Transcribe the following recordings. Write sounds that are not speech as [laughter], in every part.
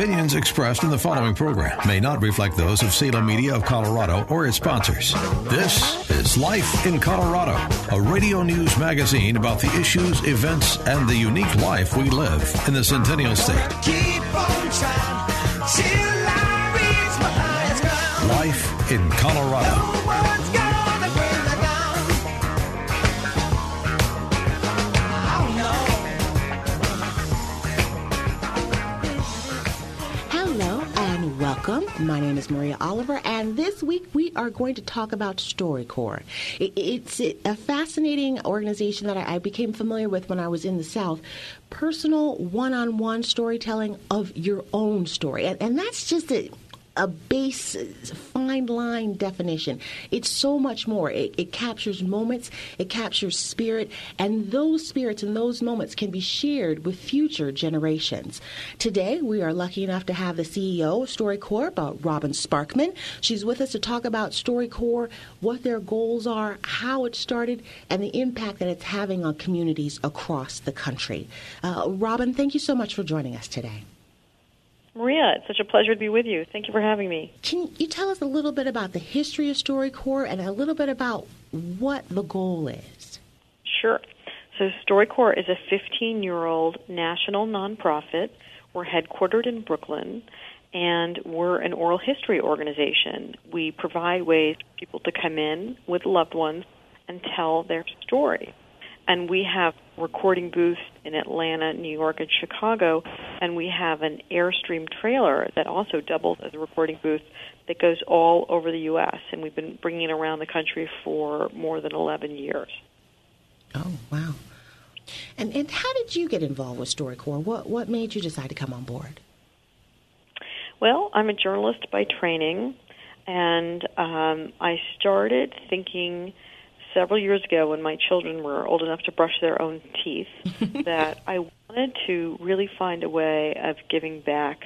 Opinions expressed in the following program may not reflect those of Salem Media of Colorado or its sponsors. This is Life in Colorado, a radio news magazine about the issues, events, and the unique life we live in the Centennial State. Life in Colorado. My name is Maria Oliver, and this week we are going to talk about StoryCorps. It, it's a fascinating organization that I, became familiar with when I was in the South. Personal one on one storytelling of your own story. And, and that's just a a base fine line definition. It's so much more. It, it, captures moments, it captures spirit, and those spirits and those moments can be shared with future generations. Today, we are lucky enough to have the CEO of StoryCorps, uh, Robin Sparkman. She's with us to talk about StoryCorps, what their goals are, how it started, and the impact that it's having on communities across the country. Uh, Robin, thank you so much for joining us today. Maria, it's such a pleasure to be with you. Thank you for having me. Can you tell us a little bit about the history of StoryCorps and a little bit about what the goal is? Sure. So, StoryCorps is a 15 year old national nonprofit. We're headquartered in Brooklyn, and we're an oral history organization. We provide ways for people to come in with loved ones and tell their story and we have recording booths in Atlanta, New York, and Chicago, and we have an Airstream trailer that also doubles as a recording booth that goes all over the U.S. And we've been bringing it around the country for more than 11 years. Oh wow! And and how did you get involved with StoryCorps? What what made you decide to come on board? Well, I'm a journalist by training, and um, I started thinking several years ago when my children were old enough to brush their own teeth [laughs] that I wanted to really find a way of giving back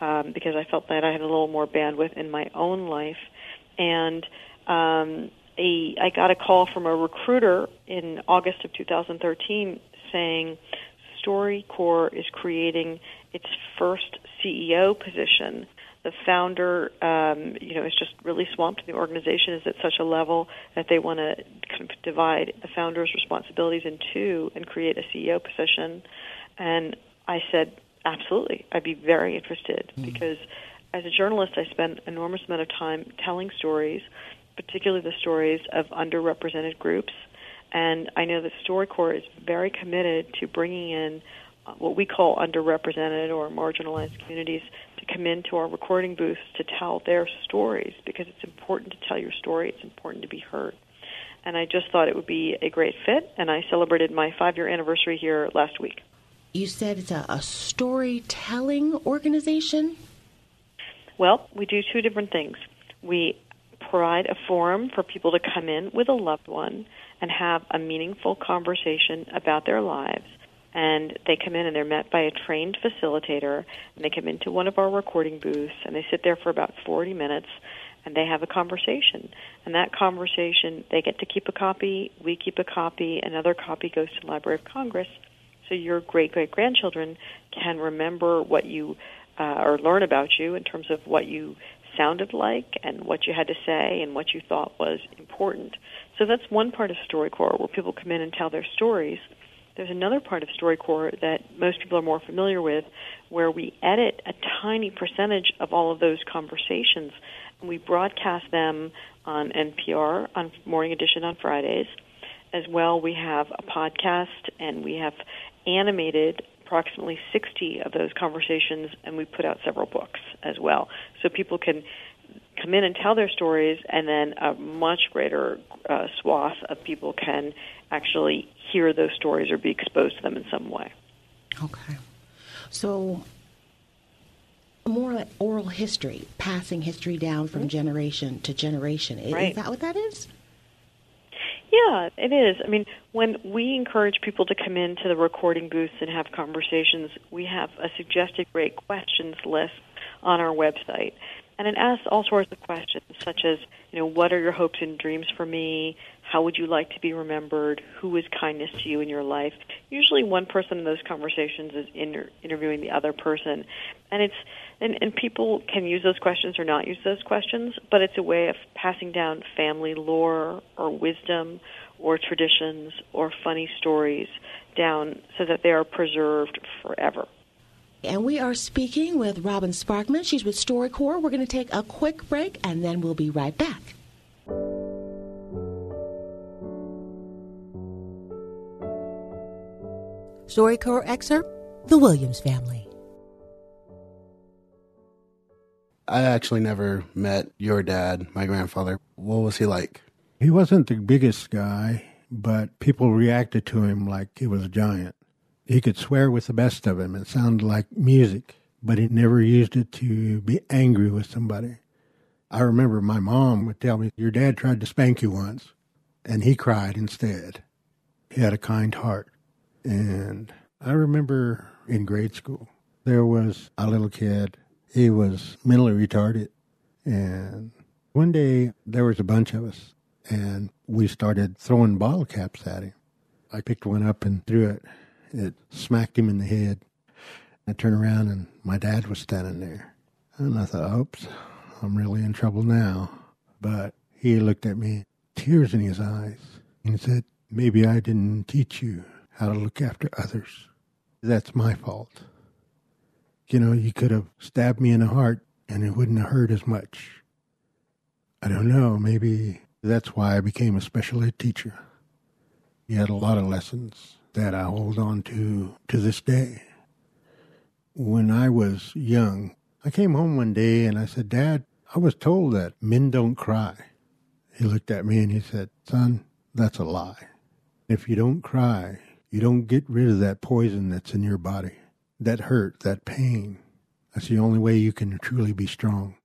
um, because I felt that I had a little more bandwidth in my own life. And um, a, I got a call from a recruiter in August of 2013 saying StoryCorps is creating its first CEO position the founder, um, you know, is just really swamped. The organization is at such a level that they want to kind of divide the founder's responsibilities in two and create a CEO position. And I said, absolutely, I'd be very interested mm. because as a journalist, I spend enormous amount of time telling stories, particularly the stories of underrepresented groups. And I know that StoryCorps is very committed to bringing in Uh, what we call underrepresented or marginalized communities to come into our recording booths to tell their stories because it's important to tell your story, it's important to be heard. And I just thought it would be a great fit, and I celebrated my five year anniversary here last week. You said it's a, a storytelling organization? Well, we do two different things. We provide a forum for people to come in with a loved one and have a meaningful conversation about their lives and they come in and they're met by a trained facilitator and they come into one of our recording booths and they sit there for about 40 minutes and they have a conversation. And that conversation they get to keep a copy we keep a copy another copy goes to the library of congress so your great great grandchildren can remember what you uh, or learn about you in terms of what you sounded like and what you had to say and what you thought was important. So that's one part of StoryCorps where people come in and tell their stories there's another part of StoryCorps that most people are more familiar with where we edit a tiny percentage of all of those conversations and we broadcast them on NPR on Morning Edition on Fridays. As well, we have a podcast and we have animated approximately 60 of those conversations and we put out several books as well. So people can come in and tell their stories, and then a much greater uh, swath of people can actually hear those stories or be exposed to them in some way. Okay. So, more like oral history, passing history down from mm-hmm. generation to generation. Right. Is that what that is? Yeah, it is. I mean, when we encourage people to come into the recording booths and have conversations, we have a suggested great questions list on our website. And it asks all sorts of questions, such as, you know, what are your hopes and dreams for me? How would you like to be remembered? Who is kindness to you in your life? Usually, one person in those conversations is inter- interviewing the other person, and it's and, and people can use those questions or not use those questions, but it's a way of passing down family lore or wisdom or traditions or funny stories down so that they are preserved forever. And we are speaking with Robin Sparkman. She's with StoryCorps. We're going to take a quick break and then we'll be right back. StoryCorps excerpt The Williams Family. I actually never met your dad, my grandfather. What was he like? He wasn't the biggest guy, but people reacted to him like he was a giant. He could swear with the best of them. It sounded like music, but he never used it to be angry with somebody. I remember my mom would tell me, Your dad tried to spank you once, and he cried instead. He had a kind heart. And I remember in grade school, there was a little kid. He was mentally retarded. And one day there was a bunch of us, and we started throwing bottle caps at him. I picked one up and threw it. It smacked him in the head. I turned around, and my dad was standing there. And I thought, oops, I'm really in trouble now. But he looked at me, tears in his eyes, and said, Maybe I didn't teach you how to look after others. That's my fault. You know, you could have stabbed me in the heart and it wouldn't have hurt as much. I don't know, maybe that's why I became a special ed teacher. He had a lot of lessons that I hold on to to this day. When I was young, I came home one day and I said, Dad, I was told that men don't cry. He looked at me and he said, Son, that's a lie. If you don't cry, you don't get rid of that poison that's in your body, that hurt, that pain. That's the only way you can truly be strong.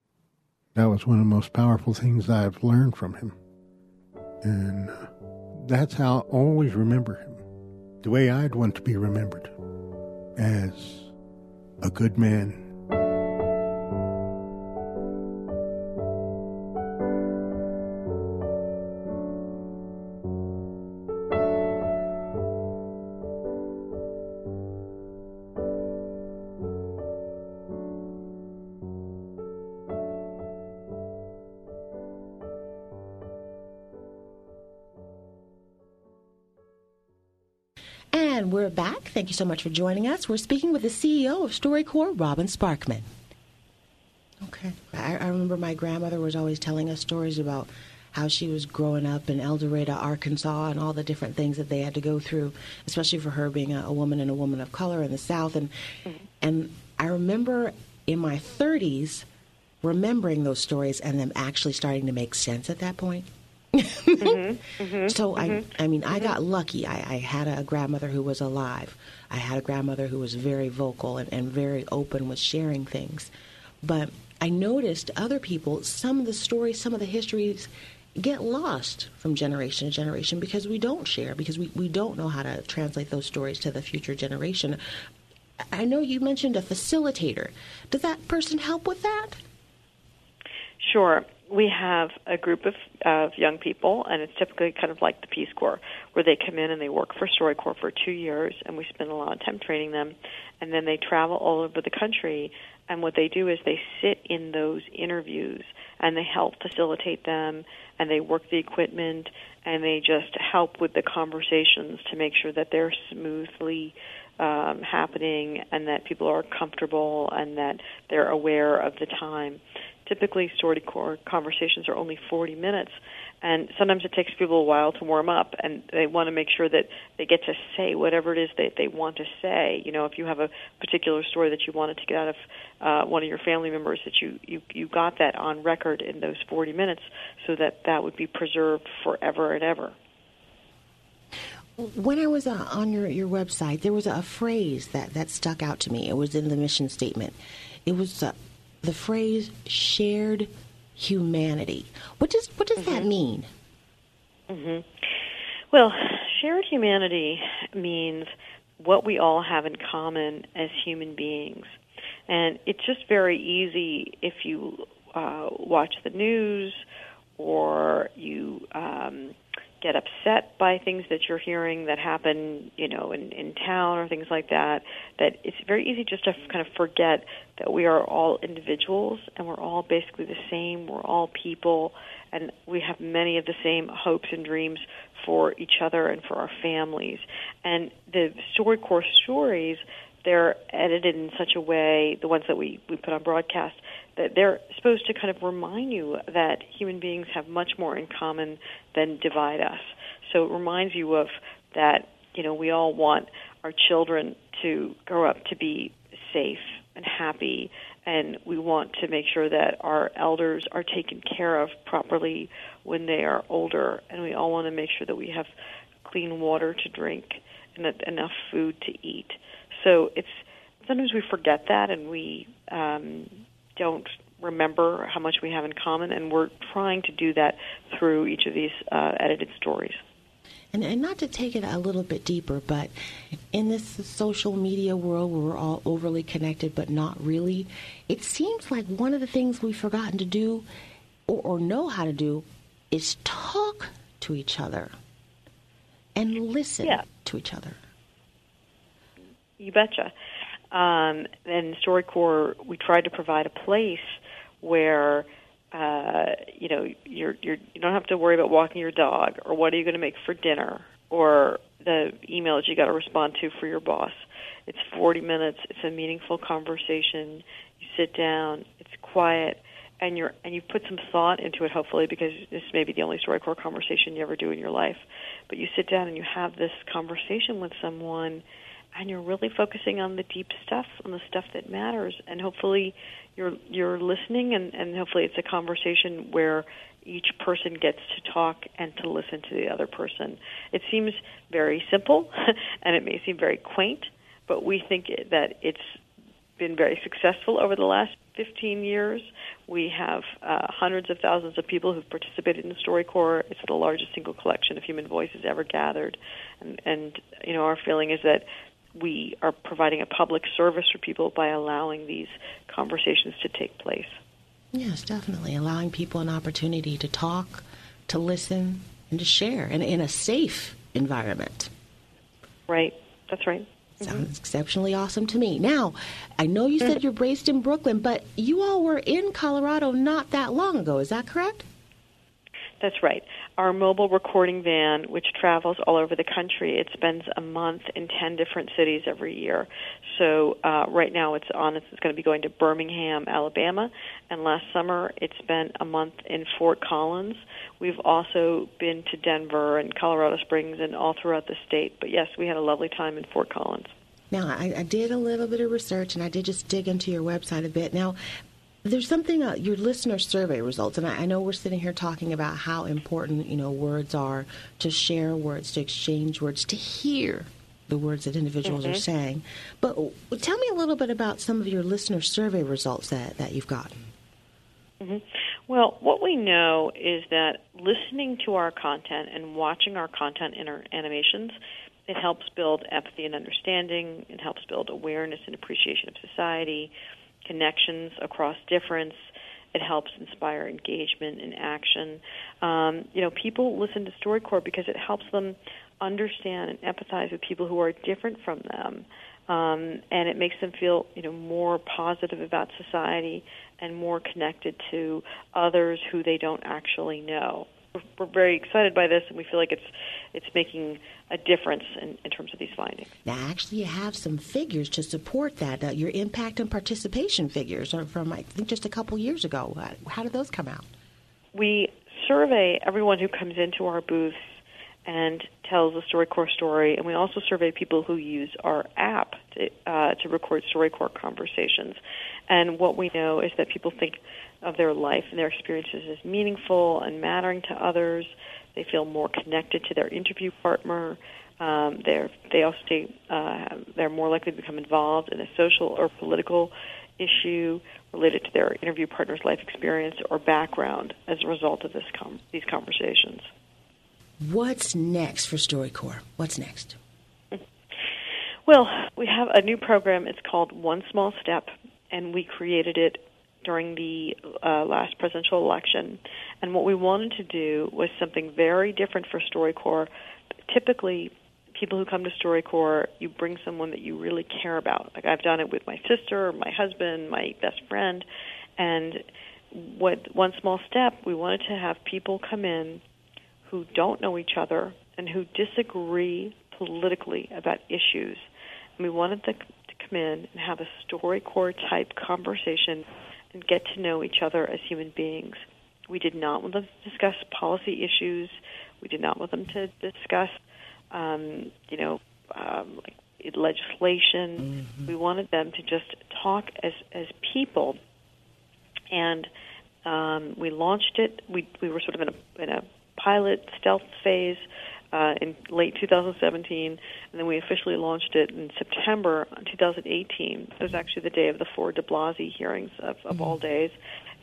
That was one of the most powerful things I've learned from him. And uh, that's how I always remember him. The way I'd want to be remembered as a good man Thank you so much for joining us. We're speaking with the CEO of StoryCorps, Robin Sparkman. Okay. I, I, remember my grandmother was always telling us stories about how she was growing up in El Dorado, Arkansas, and all the different things that they had to go through, especially for her being a, a woman and a woman of color in the South. And mm-hmm. and I remember in my 30s remembering those stories and them actually starting to make sense at that point mm-hmm, mm-hmm, so mm-hmm, I, I mean, I got lucky. I, I, had a grandmother who was alive. I had a grandmother who was very vocal and, and very open with sharing things. But I noticed other people, some of the stories, some of the histories get lost from generation to generation because we don't share, because we, we don't know how to translate those stories to the future generation. I know you mentioned a facilitator. Does that person help with that? Sure we have a group of, of young people, and it's typically kind of like the Peace Corps, where they come in and they work for StoryCorps for two years, and we spend a lot of time training them, and then they travel all over the country. And what they do is they sit in those interviews and they help facilitate them, and they work the equipment, and they just help with the conversations to make sure that they're smoothly um, happening and that people are comfortable and that they're aware of the time typically StoryCorps conversations are only 40 minutes and sometimes it takes people a while to warm up and they want to make sure that they get to say whatever it is that they want to say you know if you have a particular story that you wanted to get out of uh, one of your family members that you, you you got that on record in those 40 minutes so that that would be preserved forever and ever When I was uh, on your, your website, there was a phrase that, that stuck out to me. It was in the mission statement. It was uh, the phrase shared humanity. What does, what does mm-hmm. that mean? Mm-hmm. Well, shared humanity means what we all have in common as human beings. And it's just very easy if you uh, watch the news or you um, get upset by things that you're hearing that happen, you know, in, in town or things like that, that it's very easy just to kind of forget that we are all individuals and we're all basically the same. We're all people and we have many of the same hopes and dreams for each other and for our families. And the StoryCorps stories, they're edited in such a way, the ones that we, we put on broadcast, that they're supposed to kind of remind you that human beings have much more in common than divide us. So it reminds you of that, you know, we all want our children to grow up to be safe and happy and we want to make sure that our elders are taken care of properly when they are older and we all want to make sure that we have clean water to drink and enough food to eat so it's sometimes we forget that and we um, don't remember how much we have in common and we're trying to do that through each of these uh, edited stories and, and not to take it a little bit deeper, but in this social media world where we're all overly connected but not really, it seems like one of the things we've forgotten to do or, or know how to do is talk to each other and listen yeah. to each other. You betcha. Um, and StoryCorps, we tried to provide a place where uh, you know, you're you're you don't have to worry about walking your dog or what are you going to make for dinner or the emails you got to respond to for your boss. It's 40 minutes. It's a meaningful conversation. You sit down. It's quiet, and you're and you put some thought into it. Hopefully, because this may be the only StoryCorps conversation you ever do in your life. But you sit down and you have this conversation with someone, and you're really focusing on the deep stuff, on the stuff that matters, and hopefully you're you're listening and, and hopefully it's a conversation where each person gets to talk and to listen to the other person. It seems very simple [laughs] and it may seem very quaint, but we think that it's been very successful over the last 15 years. We have uh, hundreds of thousands of people who've participated in StoryCorps. It's the largest single collection of human voices ever gathered, and, and you know our feeling is that we are providing a public service for people by allowing these conversations to take place. Yes, definitely. Allowing people an opportunity to talk, to listen, and to share in, in a safe environment. Right. That's right. Sounds mm-hmm. exceptionally awesome to me. Now, I know you said you're based in Brooklyn, but you all were in Colorado not that long ago. Is that correct? That's right. Our mobile recording van, which travels all over the country, it spends a month in 10 different cities every year. So uh, right now it's on, it's going to be going to Birmingham, Alabama, and last summer it spent a month in Fort Collins. We've also been to Denver and Colorado Springs and all throughout the state. But yes, we had a lovely time in Fort Collins. Now, I, I, did a little bit of research and I did just dig into your website a bit. Now, there's something uh, your listener survey results, and I, I, know we're sitting here talking about how important you know words are to share words, to exchange words, to hear the words that individuals mm-hmm. are saying. But tell me a little bit about some of your listener survey results that that you've gotten. Mm-hmm. Well, what we know is that listening to our content and watching our content in our animations, it helps build empathy and understanding. It helps build awareness and appreciation of society connections across difference. It helps inspire engagement and action. Um, you know, people listen to StoryCorps because it helps them understand and empathize with people who are different from them, um, and it makes them feel you know more positive about society and more connected to others who they don't actually know we're very excited by this, and we feel like it's it's making a difference in, in terms of these findings. Now, actually, you have some figures to support that. Uh, your impact and participation figures are from I think just a couple years ago. How did those come out? We survey everyone who comes into our booth and tells a StoryCorps story, and we also survey people who use our app to, uh, to record StoryCorps conversations. And what we know is that people think of their life and their experiences as meaningful and mattering to others. They feel more connected to their interview partner. Um, they're they also uh, they're more likely to become involved in a social or political issue related to their interview partner's life experience or background as a result of this com- these conversations. What's next for StoryCorps? What's next? Well, we have a new program. It's called One Small Step, and we created it during the uh, last presidential election. And what we wanted to do was something very different for StoryCorps. Typically, people who come to StoryCorps, you bring someone that you really care about. Like I've done it with my sister, my husband, my best friend, and what one small step, we wanted to have people come in who don't know each other and who disagree politically about issues. And we wanted them to come in and have a StoryCorps type conversation and get to know each other as human beings. We did not want them to discuss policy issues. We did not want them to discuss um, you know, um, like legislation. Mm-hmm. We wanted them to just talk as as people, and um, we launched it. We we were sort of in a in a pilot stealth phase uh, in late 2017, and then we officially launched it in September 2018. It was actually the day of the four De Blasio hearings of, of mm-hmm. all days.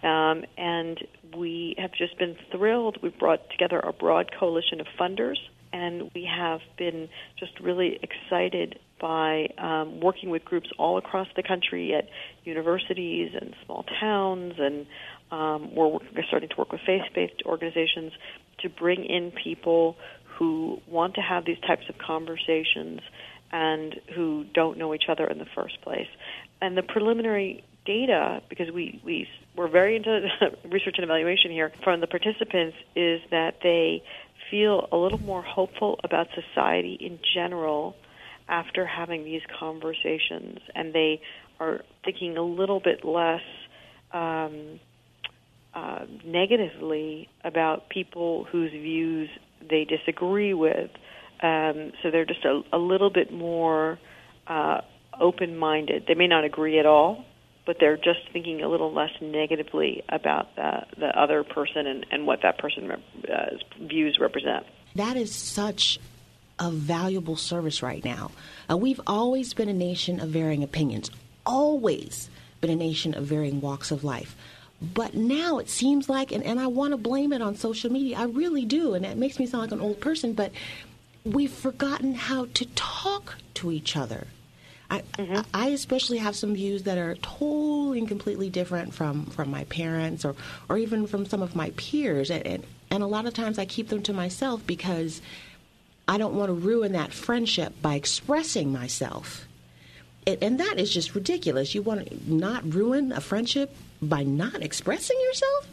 Um, and we have just been thrilled. We've brought together a broad coalition of funders and we have been just really excited by um, working with groups all across the country at universities and small towns, and um, we're, we're starting to work with faith-based organizations to bring in people who want to have these types of conversations and who don't know each other in the first place. And the preliminary data, because we, we we're very into [laughs] research and evaluation here from the participants, is that they feel a little more hopeful about society in general after having these conversations, and they are thinking a little bit less um, uh, negatively about people whose views they disagree with. Um, so they're just a, a little bit more uh, open minded. They may not agree at all, but they're just thinking a little less negatively about the, the other person and, and what that person's uh, views represent. That is such a valuable service right now. Uh, we've always been a nation of varying opinions, always been a nation of varying walks of life. But now it seems like, and, and I want to blame it on social media, I really do, and it makes me sound like an old person, but we've forgotten how to talk to each other. I, mm-hmm. I especially have some views that are totally and completely different from, from my parents or, or even from some of my peers. And, and, and a lot of times I keep them to myself because I don't want to ruin that friendship by expressing myself. And, and that is just ridiculous. You want to not ruin a friendship by not expressing yourself?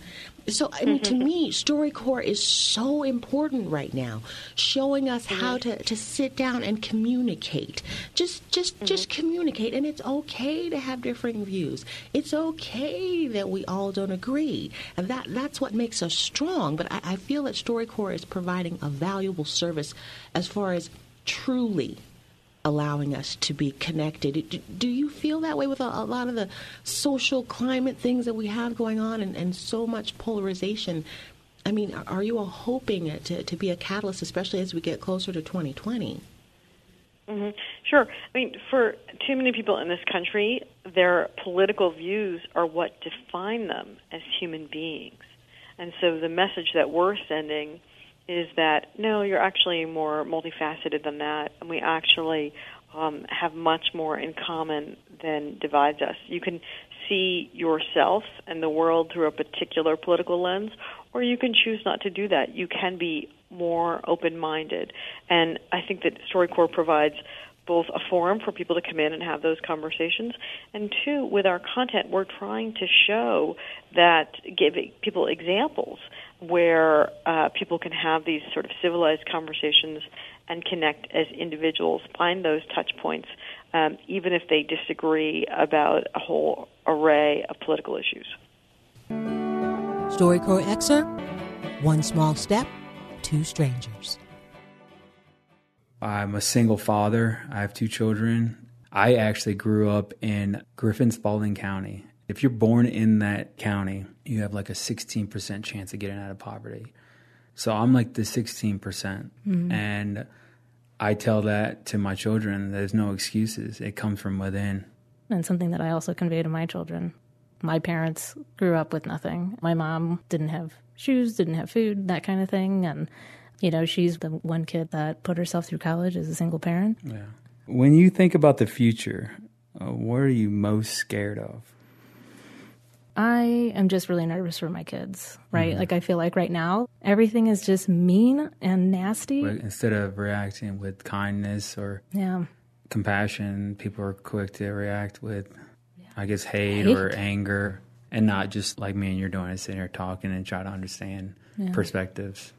So, I mean, to mm-hmm. me, StoryCorps is so important right now, showing us how to, to sit down and communicate. Just, just, mm-hmm. just communicate, and it's okay to have differing views. It's okay that we all don't agree, and that that's what makes us strong. But I, I feel that StoryCorps is providing a valuable service as far as truly allowing us to be connected. Do you feel that way with a, lot of the social climate things that we have going on and, and so much polarization? I mean, are you all hoping to, to be a catalyst, especially as we get closer to 2020? Mm-hmm. Sure. I mean, for too many people in this country, their political views are what define them as human beings. And so the message that we're sending is that no, you're actually more multifaceted than that, and we actually um, have much more in common than divides us. You can see yourself and the world through a particular political lens, or you can choose not to do that. You can be more open minded. And I think that StoryCorps provides both a forum for people to come in and have those conversations, and two, with our content, we're trying to show that, give people examples where uh, people can have these sort of civilized conversations and connect as individuals, find those touch points, um, even if they disagree about a whole array of political issues. StoryCorps excerpt One Small Step, Two Strangers. I'm a single father. I have two children. I actually grew up in Griffin Spalding County. If you're born in that county, you have like a 16% chance of getting out of poverty. So I'm like the 16%. percent mm hmm And I tell that to my children. There's no excuses. It comes from within. And something that I also convey to my children. My parents grew up with nothing. My mom didn't have shoes, didn't have food, that kind of thing. And, you know, she's the one kid that put herself through college as a single parent. Yeah. When you think about the future, uh, what are you most scared of? I am just really nervous for my kids, right? Mm-hmm. Like, I feel like right now, everything is just mean and nasty. But instead of reacting with kindness or yeah. compassion, people are quick to react with, yeah. I guess, hate, hate, or anger, and not just like me and you're doing it, sitting here talking and try to understand yeah. perspectives.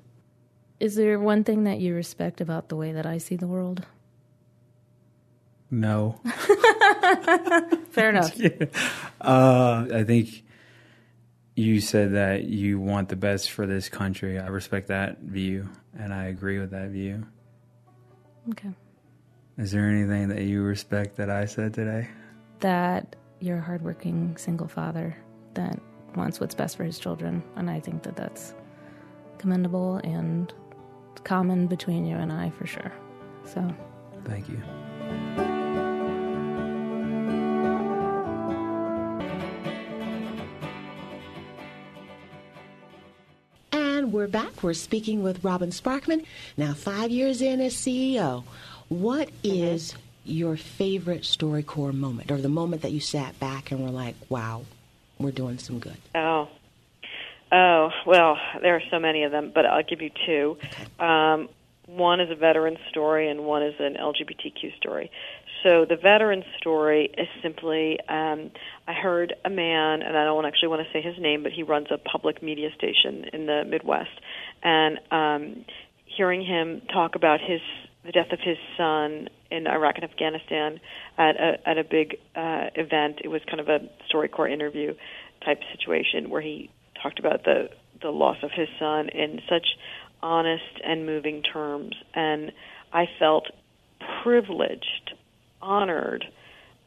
Is there one thing that you respect about the way that I see the world? No. [laughs] Fair enough. yeah. [laughs] uh, I think you said that you want the best for this country. I respect that view, and I agree with that view. Okay. Is there anything that you respect that I said today? That you're a hardworking single father that wants what's best for his children, and I think that that's commendable and common between you and I for sure. So, thank you. And we're back. We're speaking with Robin Sparkman. Now, five years in as CEO, what is your favorite StoryCorps moment or the moment that you sat back and were like, wow, we're doing some good? Oh. Oh, well, there are so many of them, but I'll give you two. Um, one is a veteran story, and one is an LGBTQ story. So the veteran story is simply um, I heard a man, and I don't actually want to say his name, but he runs a public media station in the Midwest, and um, hearing him talk about his the death of his son in Iraq and Afghanistan at a, at a big uh, event. It was kind of a StoryCorps interview type situation where he talked about the the loss of his son in such honest and moving terms, and I felt privileged honored,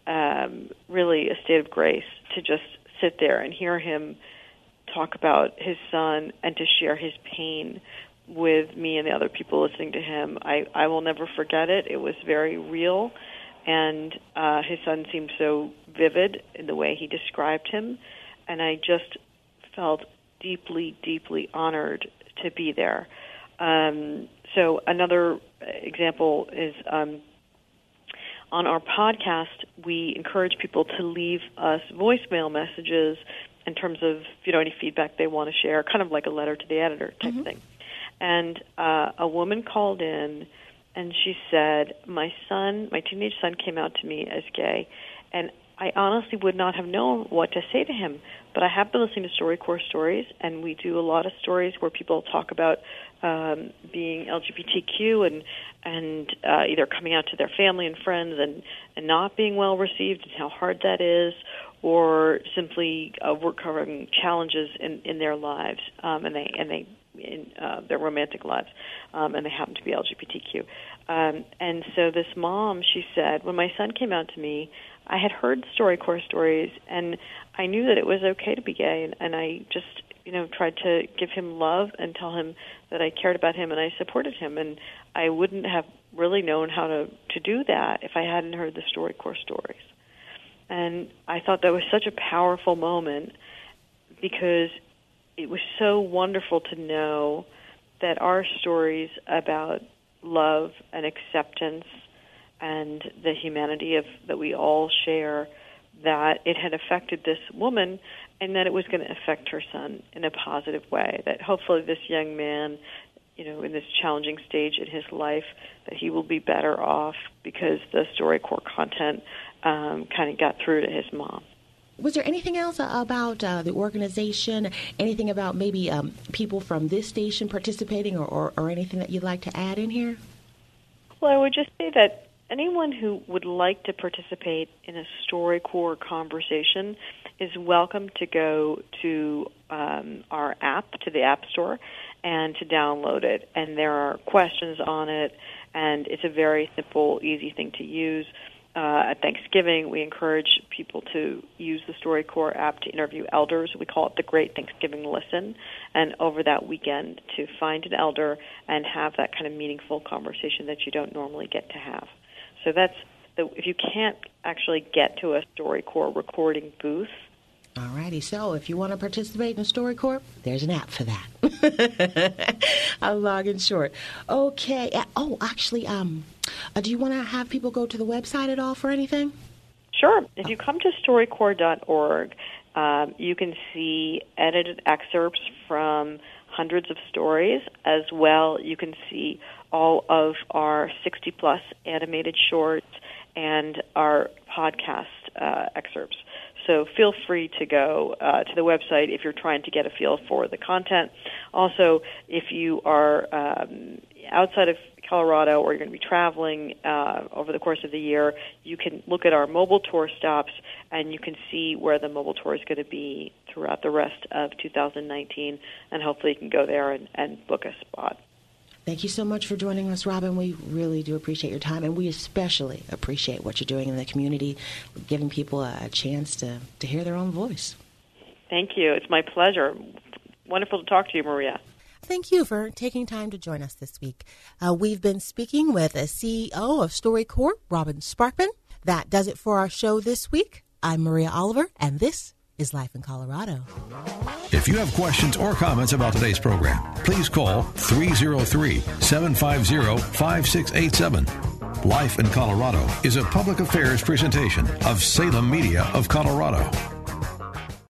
um, really a state of grace to just sit there and hear him talk about his son and to share his pain with me and the other people listening to him. I, I will never forget it. It was very real, and uh, his son seemed so vivid in the way he described him, and I just felt deeply, deeply honored to be there. Um, so another example is um, on our podcast, we encourage people to leave us voicemail messages in terms of you know any feedback they want to share, kind of like a letter to the editor type mm-hmm. thing. And uh, a woman called in, and she said, "My son, my teenage son, came out to me as gay, and I honestly would not have known what to say to him. But I have been listening to StoryCorps stories, and we do a lot of stories where people talk about um, being LGBTQ and and uh, either coming out to their family and friends and and not being well received and how hard that is, or simply uh, work covering challenges in in their lives um, and they and they in uh, their romantic lives, um, and they happen to be LGBTQ. Um, and so this mom, she said, when my son came out to me, I had heard StoryCorps stories, and I knew that it was okay to be gay, and, and I just you know tried to give him love and tell him that I cared about him and I supported him and I wouldn't have really known how to to do that if I hadn't heard the StoryCorps stories. And I thought that was such a powerful moment because it was so wonderful to know that our stories about love and acceptance and the humanity of that we all share that it had affected this woman and that it was going to affect her son in a positive way. That hopefully this young man, you know, in this challenging stage in his life, that he will be better off because the StoryCorps content um, kind of got through to his mom. Was there anything else about uh, the organization? Anything about maybe um, people from this station participating, or, or, or anything that you'd like to add in here? Well, I would just say that anyone who would like to participate in a StoryCorps conversation is welcome to go to um, our app, to the App Store, and to download it. And there are questions on it, and it's a very simple, easy thing to use. uh, at Thanksgiving, we encourage people to use the StoryCorps app to interview elders. We call it the Great Thanksgiving Listen. And over that weekend, to find an elder and have that kind of meaningful conversation that you don't normally get to have. So that's the, if you can't actually get to a StoryCorps recording booth, Alrighty, so if you want to participate in StoryCorps, there's an app for that. I'm long and short. Okay. Oh, actually, um, uh, do you want to have people go to the website at all for anything? Sure. If you come to StoryCorps.org, um, you can see edited excerpts from hundreds of stories. As well, you can see all of our 60 plus animated shorts and our podcast uh, excerpts. So feel free to go uh, to the website if you're trying to get a feel for the content. Also, if you are um, outside of Colorado or you're going to be traveling uh, over the course of the year, you can look at our mobile tour stops and you can see where the mobile tour is going to be throughout the rest of 2019. And hopefully, you can go there and, and book a spot. Thank you so much for joining us, Robin. We really do appreciate your time, and we especially appreciate what you're doing in the community, giving people a chance to, to hear their own voice. Thank you. It's my pleasure. Wonderful to talk to you, Maria. Thank you for taking time to join us this week. Uh, we've been speaking with a CEO of StoryCorps, Robin Sparkman. That does it for our show this week. I'm Maria Oliver, and this is Life in Colorado. If you have questions or comments about today's program, please call 303 750 5687. Life in Colorado is a public affairs presentation of Salem Media of Colorado.